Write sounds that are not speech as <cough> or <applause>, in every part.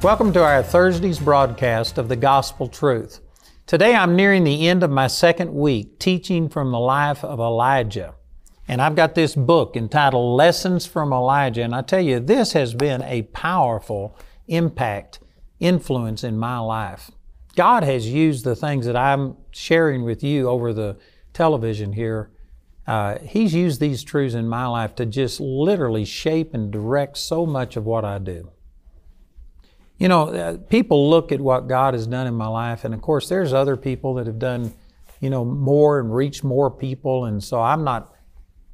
Welcome to our Thursday's broadcast of the Gospel Truth. Today I'm nearing the end of my second week teaching from the life of Elijah. And I've got this book entitled Lessons from Elijah. And I tell you, this has been a powerful impact, influence in my life. God has used the things that I'm sharing with you over the television here. Uh, he's used these truths in my life to just literally shape and direct so much of what I do. You know, uh, people look at what God has done in my life, and of course, there's other people that have done, you know, more and reached more people, and so I'm not,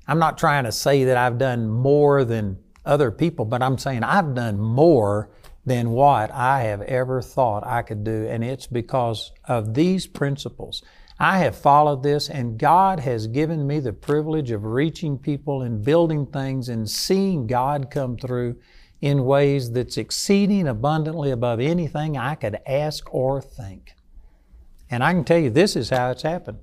I'm not trying to say that I've done more than other people, but I'm saying I've done more than what I have ever thought I could do, and it's because of these principles. I have followed this, and God has given me the privilege of reaching people and building things and seeing God come through in ways that's exceeding abundantly above anything I could ask or think. And I can tell you this is how it's happened.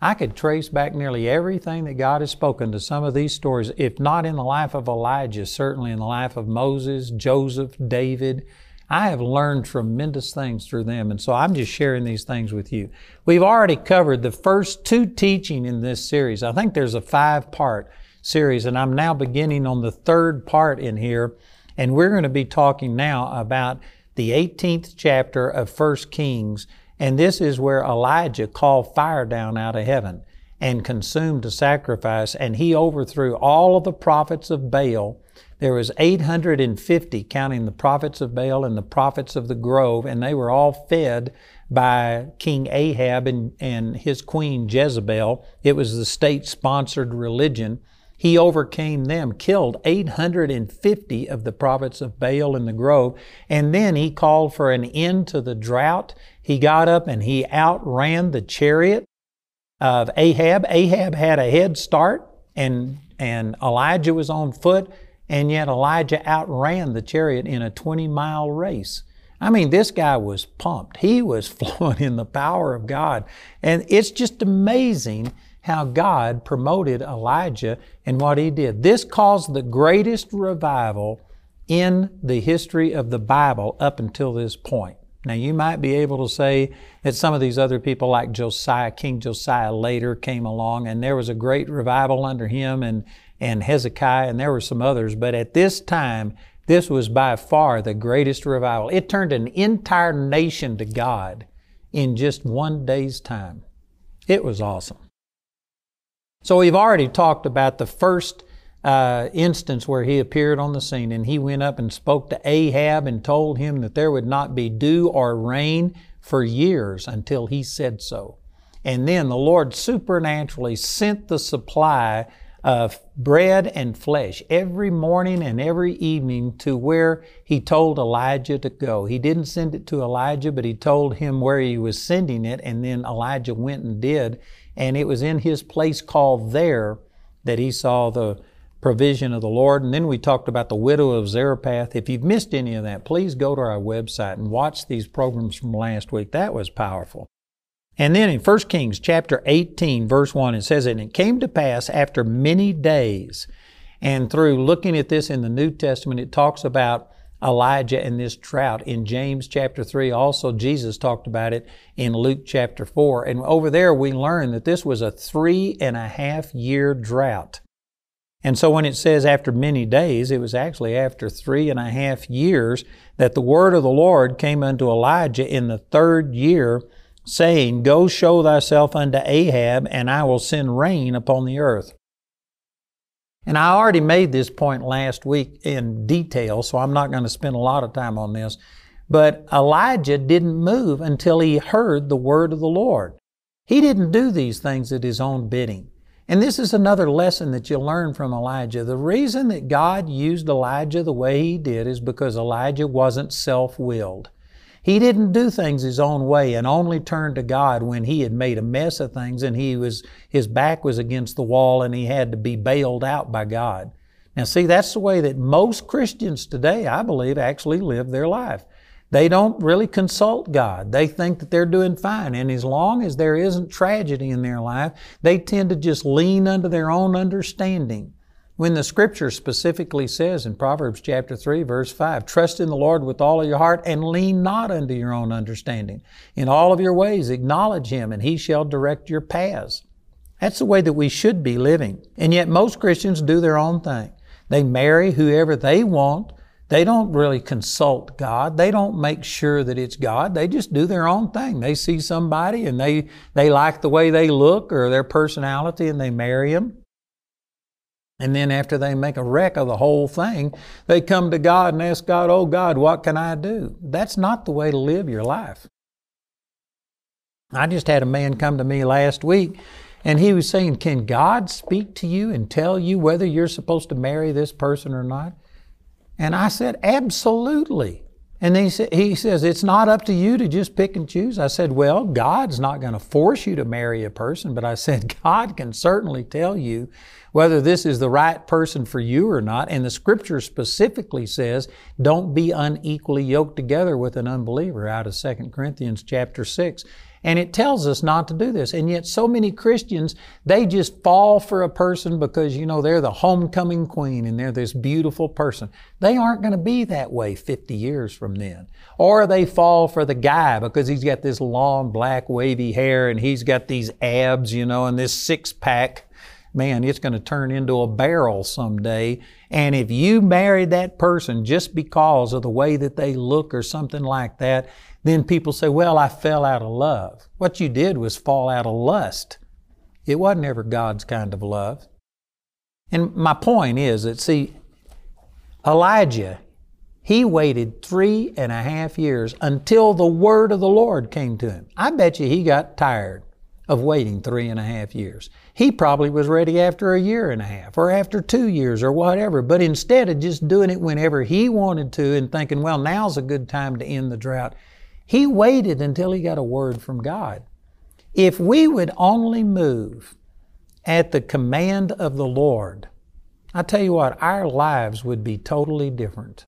I could trace back nearly everything that God has spoken to some of these stories, if not in the life of Elijah, certainly in the life of Moses, Joseph, David. I have learned tremendous things through them, and so I'm just sharing these things with you. We've already covered the first two teaching in this series. I think there's a five part series, and I'm now beginning on the third part in here and we're going to be talking now about the 18th chapter of 1 Kings. And this is where Elijah called fire down out of heaven and consumed a sacrifice. And he overthrew all of the prophets of Baal. There was 850, counting the prophets of Baal and the prophets of the grove, and they were all fed by King Ahab and, and his queen Jezebel. It was the state sponsored religion. He overcame them, killed 850 of the prophets of Baal in the grove, and then he called for an end to the drought. He got up and he outran the chariot of Ahab. Ahab had a head start, and, and Elijah was on foot, and yet Elijah outran the chariot in a 20 mile race. I mean, this guy was pumped. He was <laughs> flowing in the power of God. And it's just amazing how God promoted Elijah and what he did. This caused the greatest revival in the history of the Bible up until this point. Now, you might be able to say that some of these other people, like Josiah, King Josiah later came along, and there was a great revival under him and, and Hezekiah, and there were some others. But at this time, this was by far the greatest revival. It turned an entire nation to God in just one day's time. It was awesome. So we've already talked about the first uh, instance where he appeared on the scene and he went up and spoke to Ahab and told him that there would not be dew or rain for years until he said so. And then the Lord supernaturally sent the supply of bread and flesh every morning and every evening to where he told Elijah to go. He didn't send it to Elijah, but he told him where he was sending it, and then Elijah went and did. And it was in his place called Cherith that he saw the provision of the Lord. And then we talked about the widow of Zarephath. If you've missed any of that, please go to our website and watch these programs from last week. That was powerful. And then in 1 Kings chapter 18, verse 1, it says, And it came to pass after many days, and through looking at this in the New Testament, it talks about Elijah and this drought in James chapter 3. Also, Jesus talked about it in Luke chapter 4. And over there, we learn that this was a three and a half year drought. And so when it says after many days, it was actually after three and a half years that the word of the Lord came unto Elijah in the third year, saying, Go show thyself unto Ahab, and I will send rain upon the earth. And I already made this point last week in detail, so I'm not going to spend a lot of time on this. But Elijah didn't move until he heard the word of the Lord. He didn't do these things at his own bidding. And this is another lesson that you learn from Elijah. The reason that God used Elijah the way he did is because Elijah wasn't self willed. He didn't do things his own way and only turned to God when he had made a mess of things and he was, his back was against the wall and he had to be bailed out by God. Now see, that's the way that most Christians today, I believe, actually live their life. They don't really consult God. They think that they're doing fine. And as long as there isn't tragedy in their life, they tend to just lean unto their own understanding. When the scripture specifically says in Proverbs chapter 3 verse 5, trust in the Lord with all of your heart and lean not unto your own understanding. In all of your ways acknowledge Him and He shall direct your paths. That's the way that we should be living. And yet most Christians do their own thing. They marry whoever they want. They don't really consult God. They don't make sure that it's God. They just do their own thing. They see somebody and they, they like the way they look or their personality and they marry them. And then after they make a wreck of the whole thing, they come to God and ask God, Oh God, what can I do? That's not the way to live your life. I just had a man come to me last week and he was saying, Can God speak to you and tell you whether you're supposed to marry this person or not? And I said, Absolutely. And he, sa- he says, It's not up to you to just pick and choose. I said, Well, God's not going to force you to marry a person, but I said, <laughs> God can certainly tell you whether this is the right person for you or not. And the scripture specifically says, Don't be unequally yoked together with an unbeliever out of 2 Corinthians chapter 6. And it tells us not to do this. And yet so many Christians, they just fall for a person because, you know, they're the homecoming queen and they're this beautiful person. They aren't going to be that way 50 years from then. Or they fall for the guy because he's got this long black wavy hair and he's got these abs, you know, and this six pack man, it's going to turn into a barrel someday. And if you marry that person just because of the way that they look or something like that, then people say, well, I fell out of love. What you did was fall out of lust. It wasn't ever God's kind of love. And my point is that, see, Elijah, he waited three and a half years until the word of the Lord came to him. I bet you he got tired of waiting three and a half years. He probably was ready after a year and a half or after two years or whatever. But instead of just doing it whenever he wanted to and thinking, well, now's a good time to end the drought, he waited until he got a word from God. If we would only move at the command of the Lord, I tell you what, our lives would be totally different.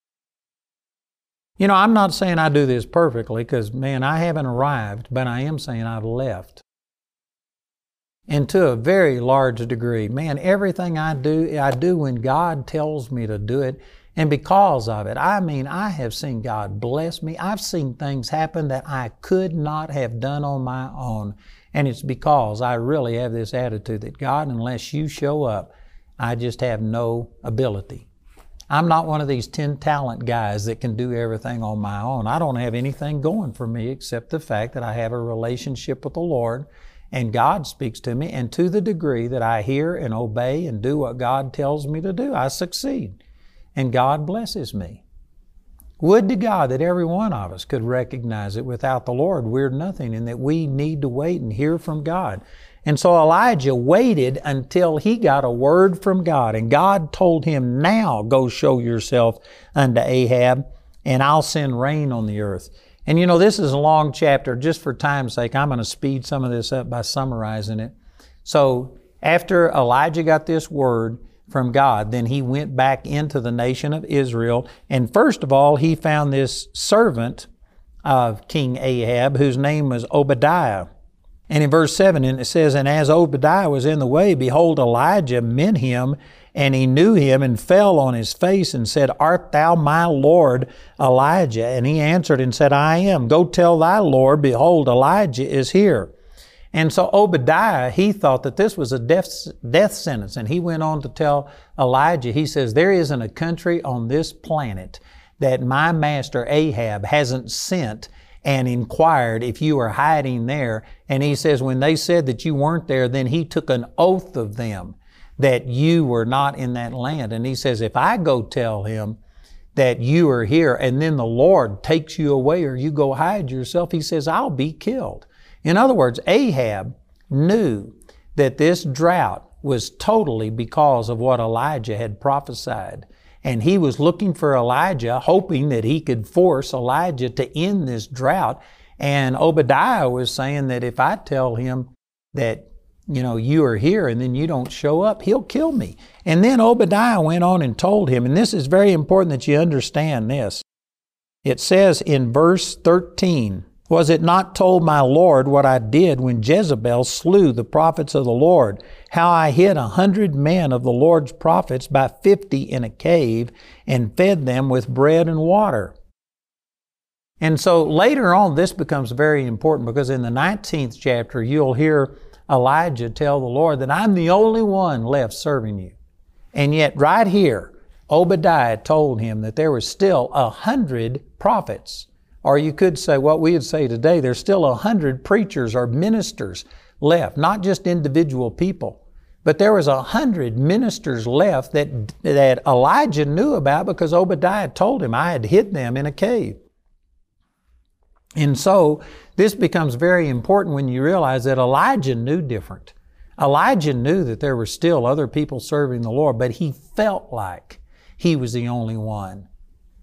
You know, I'm not saying I do this perfectly because, man, I haven't arrived, but I am saying I've left. And to a very large degree, man, everything I do, I do when God tells me to do it. And because of it, I mean, I have seen God bless me. I've seen things happen that I could not have done on my own. And it's because I really have this attitude that God, unless you show up, I just have no ability. I'm not one of these 10 talent guys that can do everything on my own. I don't have anything going for me except the fact that I have a relationship with the Lord and God speaks to me, and to the degree that I hear and obey and do what God tells me to do, I succeed. And God blesses me. Would to God that every one of us could recognize that without the Lord we're nothing and that we need to wait and hear from God. And so Elijah waited until he got a word from God. And God told him, Now go show yourself unto Ahab, and I'll send rain on the earth. And you know, this is a long chapter. Just for time's sake, I'm going to speed some of this up by summarizing it. So, after Elijah got this word from God, then he went back into the nation of Israel. And first of all, he found this servant of King Ahab whose name was Obadiah. And in verse 7, it says, And as Obadiah was in the way, behold, Elijah met him and he knew him and fell on his face and said, Art thou my Lord Elijah? And he answered and said, I am. Go tell thy Lord, behold, Elijah is here. And so Obadiah, he thought that this was a death, death sentence. And he went on to tell Elijah, he says, There isn't a country on this planet that my master Ahab hasn't sent and inquired if you were hiding there. And he says, when they said that you weren't there, then he took an oath of them that you were not in that land. And he says, if I go tell him that you are here and then the Lord takes you away or you go hide yourself, he says, I'll be killed. In other words, Ahab knew that this drought was totally because of what Elijah had prophesied. And he was looking for Elijah, hoping that he could force Elijah to end this drought. And Obadiah was saying that if I tell him that, you know, you are here and then you don't show up, he'll kill me. And then Obadiah went on and told him, and this is very important that you understand this. It says in verse 13, Was it not told my Lord what I did when Jezebel slew the prophets of the Lord? How I hid a hundred men of the Lord's prophets by fifty in a cave and fed them with bread and water. And so later on, this becomes very important because in the 19th chapter, you'll hear Elijah tell the Lord that I'm the only one left serving you. And yet, right here, Obadiah told him that there was still a hundred prophets. Or you could say what we would say today, there's still a hundred preachers or ministers left, not just individual people. But there was a hundred ministers left that, that Elijah knew about because Obadiah told him, I had hid them in a cave. And so this becomes very important when you realize that Elijah knew different. Elijah knew that there were still other people serving the Lord, but he felt like he was the only one.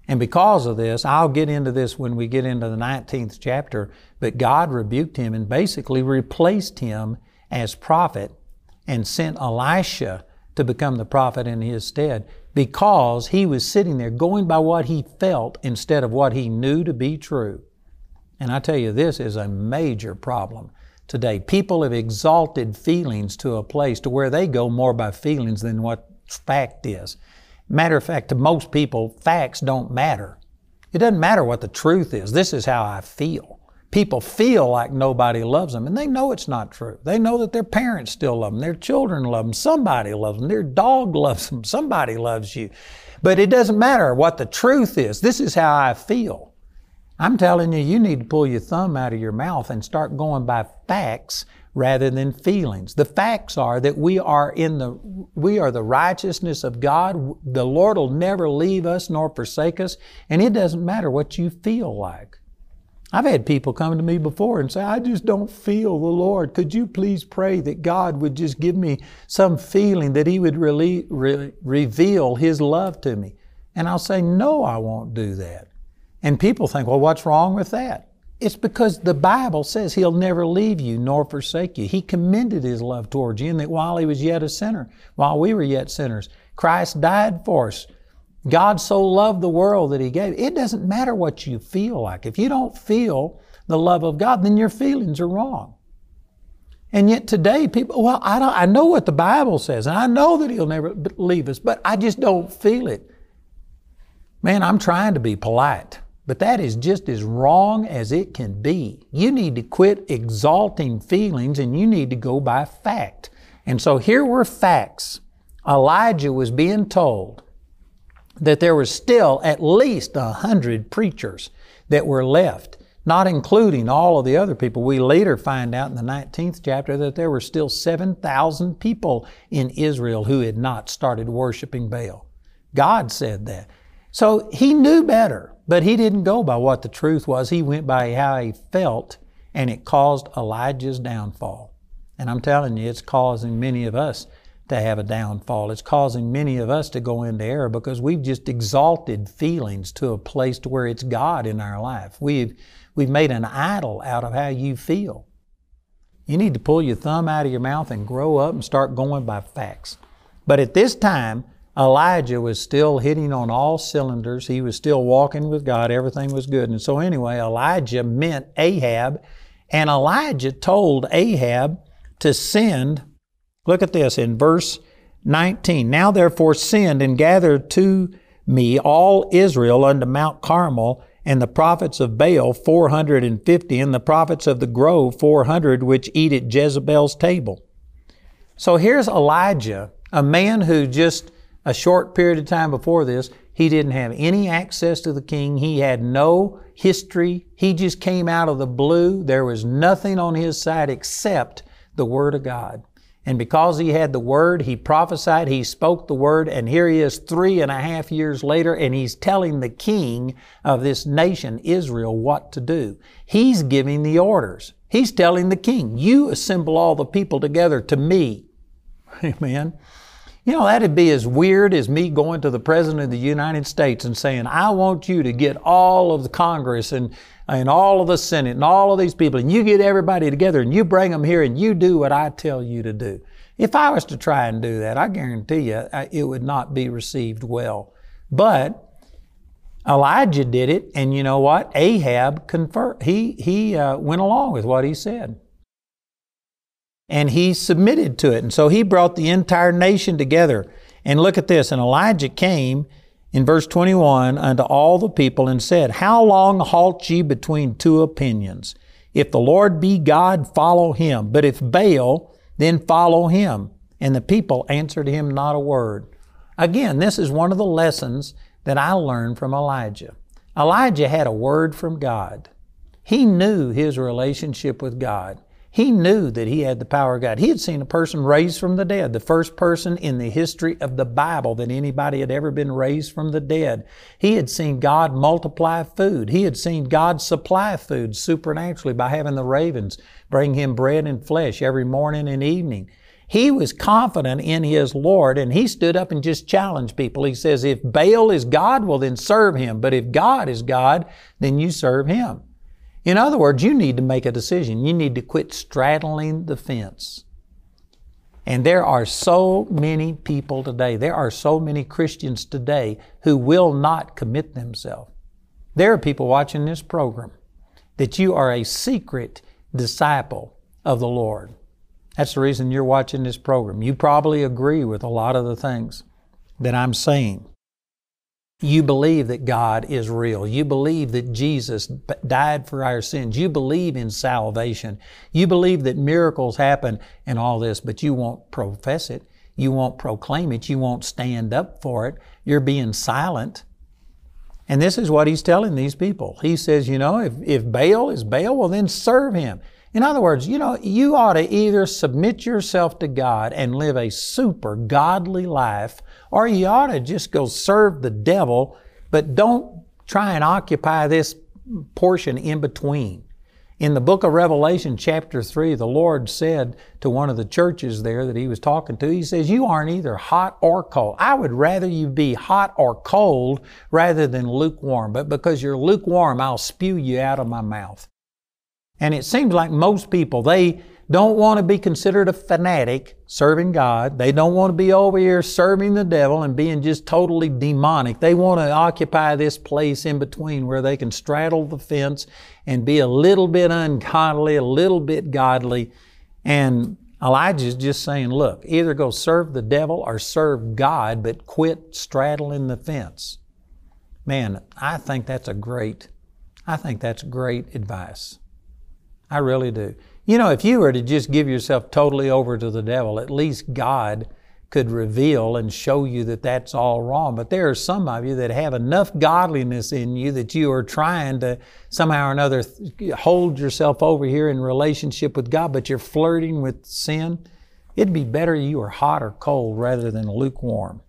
And because of this, I'll get into this when we get into the 19th chapter, but God rebuked him and basically replaced him as prophet and sent Elisha to become the prophet in his stead because he was sitting there going by what he felt instead of what he knew to be true. And I tell you, this is a major problem today. People have exalted feelings to a place to where they go more by feelings than what fact is. Matter of fact, to most people, facts don't matter. It doesn't matter what the truth is. This is how I feel. People feel like nobody loves them, and they know it's not true. They know that their parents still love them, their children love them, somebody loves them, their dog <laughs> loves them, somebody loves you. But it doesn't matter what the truth is. This is how I feel. I'm telling you, you need to pull your thumb out of your mouth and start going by facts rather than feelings. The facts are that we are in the we are the righteousness of God. The Lord will never leave us nor forsake us, and it doesn't matter what you feel like. I've had people come to me before and say, I just don't feel the Lord. Could you please pray that God would just give me some feeling that He would really, re- reveal His love to me? And I'll say, No, I won't do that. And people think, Well, what's wrong with that? It's because the Bible says He'll never leave you nor forsake you. He commended His love towards you, and that while He was yet a sinner, while we were yet sinners, Christ died for us. God so loved the world that He gave. It doesn't matter what you feel like. If you don't feel the love of God, then your feelings are wrong. And yet today, people, well, I, don't, I know what the Bible says, and I know that He'll never leave us, but I just don't feel it. Man, I'm trying to be polite. But that is just as wrong as it can be. You need to quit exalting feelings and you need to go by fact. And so here were facts. Elijah was being told that there was still at least a hundred preachers that were left, not including all of the other people. We later find out in the 19th chapter that there were still 7,000 people in Israel who had not started worshiping Baal. God said that. So he knew better. But he didn't go by what the truth was. He went by how he felt, and it caused Elijah's downfall. And I'm telling you, it's causing many of us to have a downfall. It's causing many of us to go into error because we've just exalted feelings to a place to where it's God in our life. We've, we've made an idol out of how you feel. You need to pull your thumb out of your mouth and grow up and start going by facts. But at this time, Elijah was still hitting on all cylinders. He was still walking with God. Everything was good. And so, anyway, Elijah met Ahab, and Elijah told Ahab to send. Look at this in verse 19. Now therefore send and gather to me all Israel unto Mount Carmel, and the prophets of Baal 450, and the prophets of the grove 400, which eat at Jezebel's table. So here's Elijah, a man who just a short period of time before this, he didn't have any access to the king. He had no history. He just came out of the blue. There was nothing on his side except the Word of God. And because he had the Word, he prophesied, he spoke the Word, and here he is three and a half years later, and he's telling the king of this nation, Israel, what to do. He's giving the orders. He's telling the king, You assemble all the people together to me. <laughs> Amen. You know, that'd be as weird as me going to the President of the United States and saying, I want you to get all of the Congress and, and all of the Senate and all of these people, and you get everybody together and you bring them here and you do what I tell you to do. If I was to try and do that, I guarantee you it would not be received well. But Elijah did it, and you know what? Ahab he he uh, went along with what he said and he submitted to it. And so he brought the entire nation together. And look at this. And Elijah came in verse 21 unto all the people and said, How long halt ye between two opinions? If the Lord be God, follow him. But if Baal, then follow him. And the people answered him not a word. Again, this is one of the lessons that I learned from Elijah. Elijah had a word from God. He knew his relationship with God. He knew that he had the power of God. He had seen a person raised from the dead, the first person in the history of the Bible that anybody had ever been raised from the dead. He had seen God multiply food. He had seen God supply food supernaturally by having the ravens bring him bread and flesh every morning and evening. He was confident in his Lord and he stood up and just challenged people. He says, if Baal is God, well then serve him. But if God is God, then you serve him. In other words, you need to make a decision. You need to quit straddling the fence. And there are so many people today, there are so many Christians today who will not commit themselves. There are people watching this program that you are a secret disciple of the Lord. That's the reason you're watching this program. You probably agree with a lot of the things that I'm saying. You believe that God is real. You believe that Jesus died for our sins. You believe in salvation. You believe that miracles happen and all this, but you won't profess it. You won't proclaim it. You won't stand up for it. You're being silent. And this is what he's telling these people. He says, you know, if, if Baal is Baal, well, then serve him. In other words, you know, you ought to either submit yourself to God and live a super godly life, or you ought to just go serve the devil, but don't try and occupy this portion in between. In the book of Revelation, chapter 3, the Lord said to one of the churches there that He was talking to, He says, You aren't either hot or cold. I would rather you be hot or cold rather than lukewarm, but because you're lukewarm, I'll spew you out of my mouth. And it seems like most people, they don't want to be considered a fanatic serving God. They don't want to be over here serving the devil and being just totally demonic. They want to occupy this place in between where they can straddle the fence and be a little bit ungodly, a little bit godly. And Elijah's just saying, look, either go serve the devil or serve God, but quit straddling the fence. Man, I think that's a great, I think that's great advice. I really do. You know, if you were to just give yourself totally over to the devil, at least God could reveal and show you that that's all wrong. But there are some of you that have enough godliness in you that you are trying to somehow or another hold yourself over here in relationship with God, but you're flirting with sin. It'd be better you were hot or cold rather than lukewarm.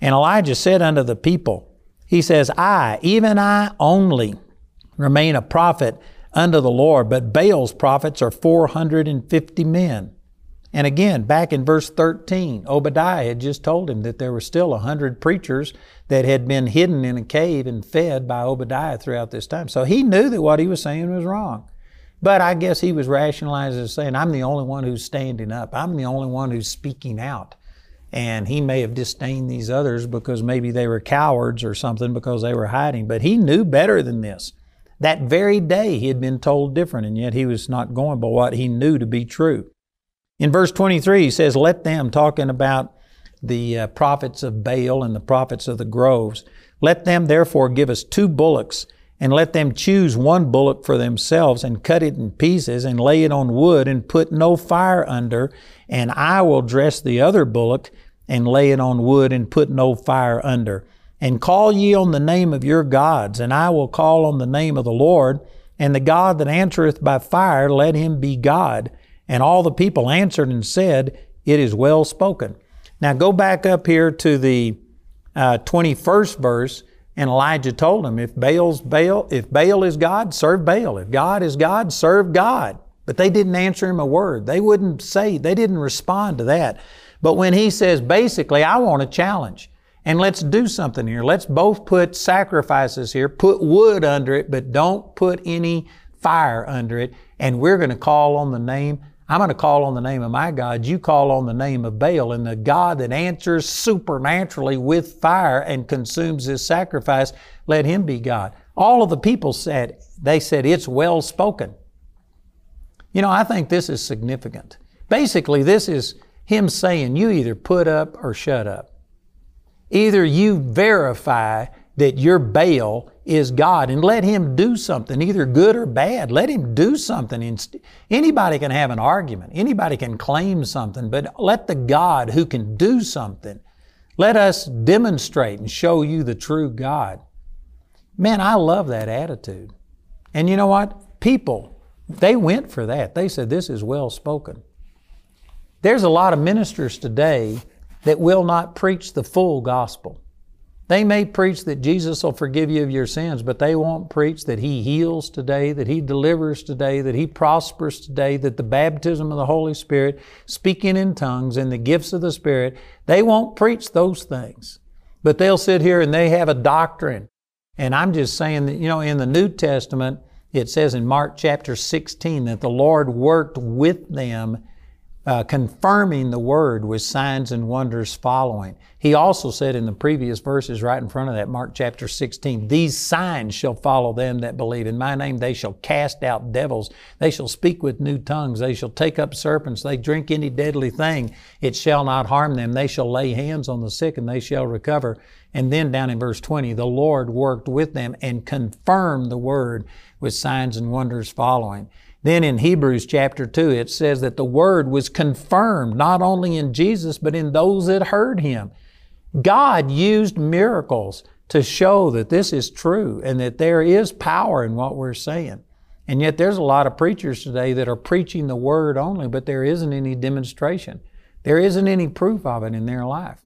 And Elijah said unto the people, He says, I, even I only, remain a prophet unto the Lord, but Baal's prophets are 450 men. And again, back in verse 13, Obadiah had just told him that there were still a 100 preachers that had been hidden in a cave and fed by Obadiah throughout this time. So he knew that what he was saying was wrong. But I guess he was rationalizing as saying, I'm the only one who's standing up. I'm the only one who's speaking out. And he may have disdained these others because maybe they were cowards or something because they were hiding. But he knew better than this. That very day he had been told different, and yet he was not going by what he knew to be true. In verse 23, he says, Let them, talking about the uh, prophets of Baal and the prophets of the groves, let them therefore give us two bullocks, and let them choose one bullock for themselves, and cut it in pieces, and lay it on wood, and put no fire under, and I will dress the other bullock, and lay it on wood, and put no fire under. And call ye on the name of your gods, and I will call on the name of the Lord. And the God that answereth by fire, let him be God. And all the people answered and said, It is well spoken. Now go back up here to the uh, 21st verse, and Elijah told him, if Baal's Baal, if Baal is God, serve Baal. If God is God, serve God. But they didn't answer him a word. They wouldn't say, they didn't respond to that. But when he says, basically, I want a challenge. And let's do something here. Let's both put sacrifices here, put wood under it, but don't put any fire under it. And we're going to call on the name. I'm going to call on the name of my God. You call on the name of Baal. And the God that answers supernaturally with fire and consumes this sacrifice, let him be God. All of the people said, they said, it's well spoken. You know, I think this is significant. Basically, this is him saying, you either put up or shut up. Either you verify that your Baal is God and let him do something, either good or bad. Let him do something. Anybody can have an argument. Anybody can claim something, but let the God who can do something, let us demonstrate and show you the true God. Man, I love that attitude. And you know what? People, they went for that. They said, this is well spoken. There's a lot of ministers today that will not preach the full gospel. They may preach that Jesus will forgive you of your sins, but they won't preach that He heals today, that He delivers today, that He prospers today, that the baptism of the Holy Spirit, speaking in tongues, and the gifts of the Spirit, they won't preach those things. But they'll sit here and they have a doctrine. And I'm just saying that, you know, in the New Testament, it says in Mark chapter 16 that the Lord worked with them uh, confirming the word with signs and wonders following. He also said in the previous verses right in front of that, Mark chapter 16, These signs shall follow them that believe. In my name they shall cast out devils. They shall speak with new tongues. They shall take up serpents. They drink any deadly thing. It shall not harm them. They shall lay hands on the sick and they shall recover. And then down in verse 20, the Lord worked with them and confirmed the word with signs and wonders following. Then in Hebrews chapter 2, it says that the word was confirmed not only in Jesus, but in those that heard him. God used miracles to show that this is true and that there is power in what we're saying. And yet there's a lot of preachers today that are preaching the word only, but there isn't any demonstration. There isn't any proof of it in their life.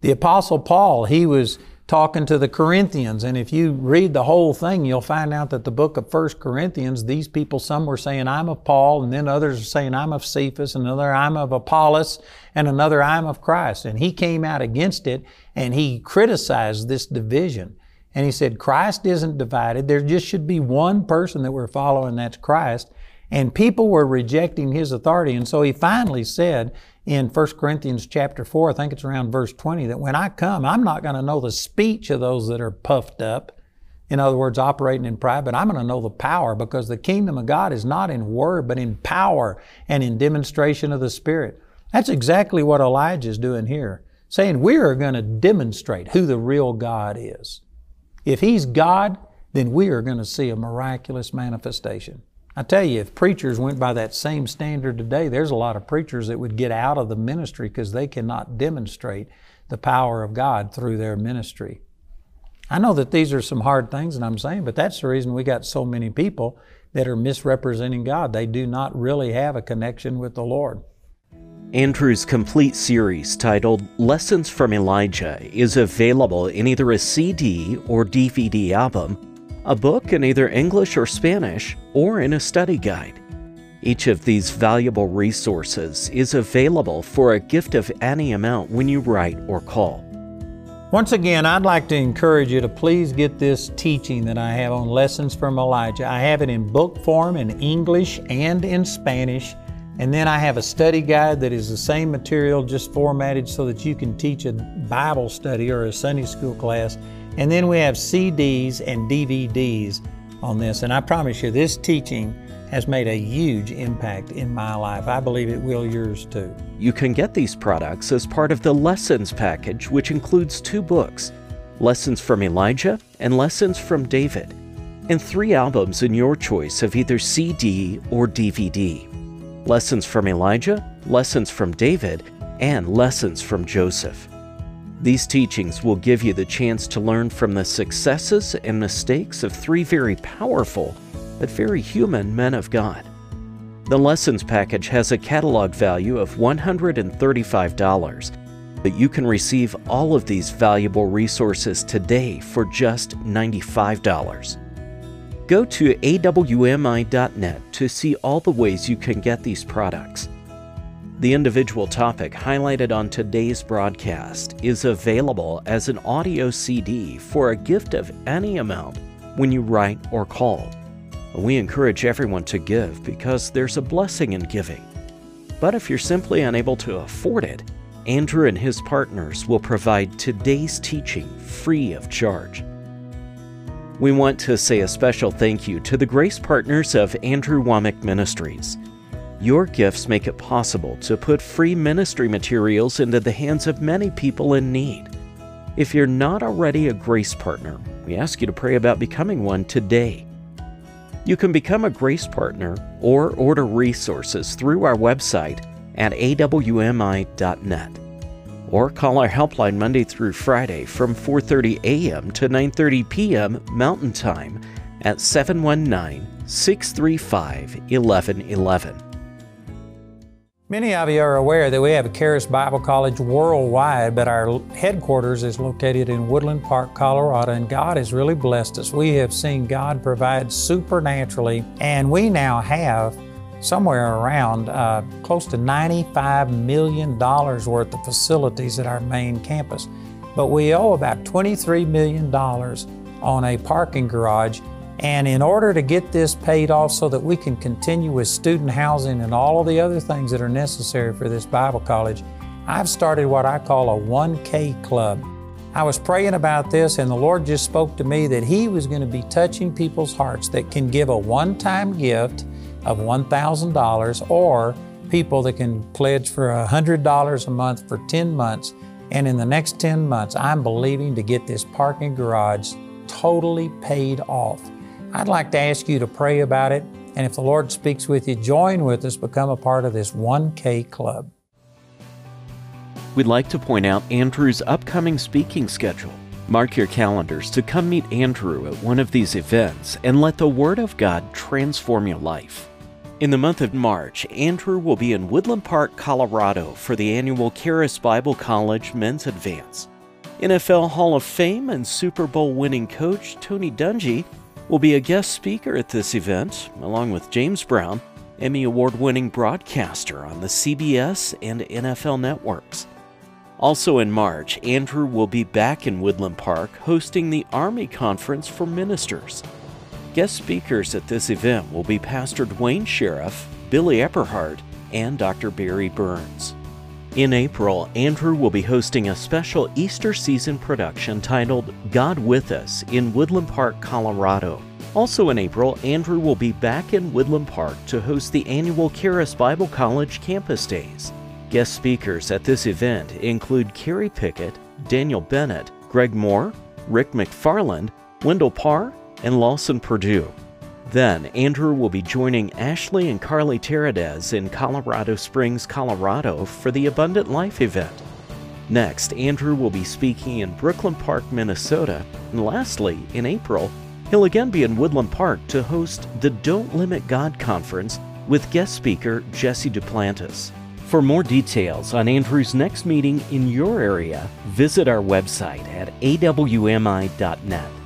The Apostle Paul, he was talking to the Corinthians. And if you read the whole thing, you'll find out that the book of First Corinthians, these people, some were saying, I'm of Paul, and then others are saying, I'm of Cephas, another, I'm of Apollos, and another, I'm of Christ. And he came out against it and he criticized this division. And he said, Christ isn't divided. There just should be one person that we're following, that's Christ. And people were rejecting his authority. And so he finally said in 1 Corinthians chapter 4, I think it's around verse 20, that when I come, I'm not going to know the speech of those that are puffed up. In other words, operating in pride, but I'm going to know the power because the kingdom of God is not in word, but in power and in demonstration of the Spirit. That's exactly what Elijah is doing here, saying we are going to demonstrate who the real God is. If He's God, then we are going to see a miraculous manifestation. I tell you, if preachers went by that same standard today, there's a lot of preachers that would get out of the ministry because they cannot demonstrate the power of God through their ministry. I know that these are some hard things and I'm saying, but that's the reason we got so many people that are misrepresenting God. They do not really have a connection with the Lord. Andrew's complete series titled Lessons from Elijah is available in either a CD or DVD album a book in either English or Spanish, or in a study guide. Each of these valuable resources is available for a gift of any amount when you write or call. Once again, I'd like to encourage you to please get this teaching that I have on Lessons from Elijah. I have it in book form in English and in Spanish. And then I have a study guide that is the same material, just formatted so that you can teach a Bible study or a Sunday school class and then we have CDs and DVDs on this. And I promise you, this teaching has made a huge impact in my life. I believe it will yours too. You can get these products as part of the Lessons package, which includes two books Lessons from Elijah and Lessons from David, and three albums in your choice of either CD or DVD Lessons from Elijah, Lessons from David, and Lessons from Joseph. These teachings will give you the chance to learn from the successes and mistakes of three very powerful but very human men of God. The lessons package has a catalog value of $135, but you can receive all of these valuable resources today for just $95. Go to awmi.net to see all the ways you can get these products. The individual topic highlighted on today's broadcast is available as an audio CD for a gift of any amount when you write or call. We encourage everyone to give because there's a blessing in giving. But if you're simply unable to afford it, Andrew and his partners will provide today's teaching free of charge. We want to say a special thank you to the grace partners of Andrew Wommack Ministries. Your gifts make it possible to put free ministry materials into the hands of many people in need. If you're not already a grace partner, we ask you to pray about becoming one today. You can become a grace partner or order resources through our website at awmi.net or call our helpline Monday through Friday from 4:30 a.m. to 9:30 p.m. Mountain Time at 719-635-1111. Many of you are aware that we have a Charis Bible College worldwide, but our headquarters is located in Woodland Park, Colorado, and God has really blessed us. We have seen God provide supernaturally, and we now have somewhere around uh, close to $95 million worth of facilities at our main campus. But we owe about $23 million on a parking garage. And in order to get this paid off so that we can continue with student housing and all of the other things that are necessary for this Bible college, I've started what I call a 1K club. I was praying about this, and the Lord just spoke to me that He was going to be touching people's hearts that can give a one time gift of $1,000 or people that can pledge for $100 a month for 10 months. And in the next 10 months, I'm believing to get this parking garage totally paid off. I'd like to ask you to pray about it. And if the Lord speaks with you, join with us, become a part of this 1K club. We'd like to point out Andrew's upcoming speaking schedule. Mark your calendars to come meet Andrew at one of these events and let the Word of God transform your life. In the month of March, Andrew will be in Woodland Park, Colorado for the annual Charis Bible College Men's Advance. NFL Hall of Fame and Super Bowl winning coach Tony Dungy will be a guest speaker at this event, along with James Brown, Emmy Award winning broadcaster on the CBS and NFL networks. Also in March, Andrew will be back in Woodland Park hosting the Army Conference for Ministers. Guest speakers at this event will be Pastor Duane Sheriff, Billy Epperhart, and Dr. Barry Burns. In April, Andrew will be hosting a special Easter season production titled God with Us in Woodland Park, Colorado. Also in April, Andrew will be back in Woodland Park to host the annual Charis Bible College Campus Days. Guest speakers at this event include Carrie Pickett, Daniel Bennett, Greg Moore, Rick McFarland, Wendell Parr, and Lawson Perdue. Then, Andrew will be joining Ashley and Carlie Terradez in Colorado Springs, Colorado for the Abundant Life event. Next, Andrew will be speaking in Brooklyn Park, Minnesota. And lastly, in April, he'll again be in Woodland Park to host the Don't Limit God Conference with guest speaker Jesse Duplantis. For more details on Andrew's next meeting in your area, visit our website at awmi.net.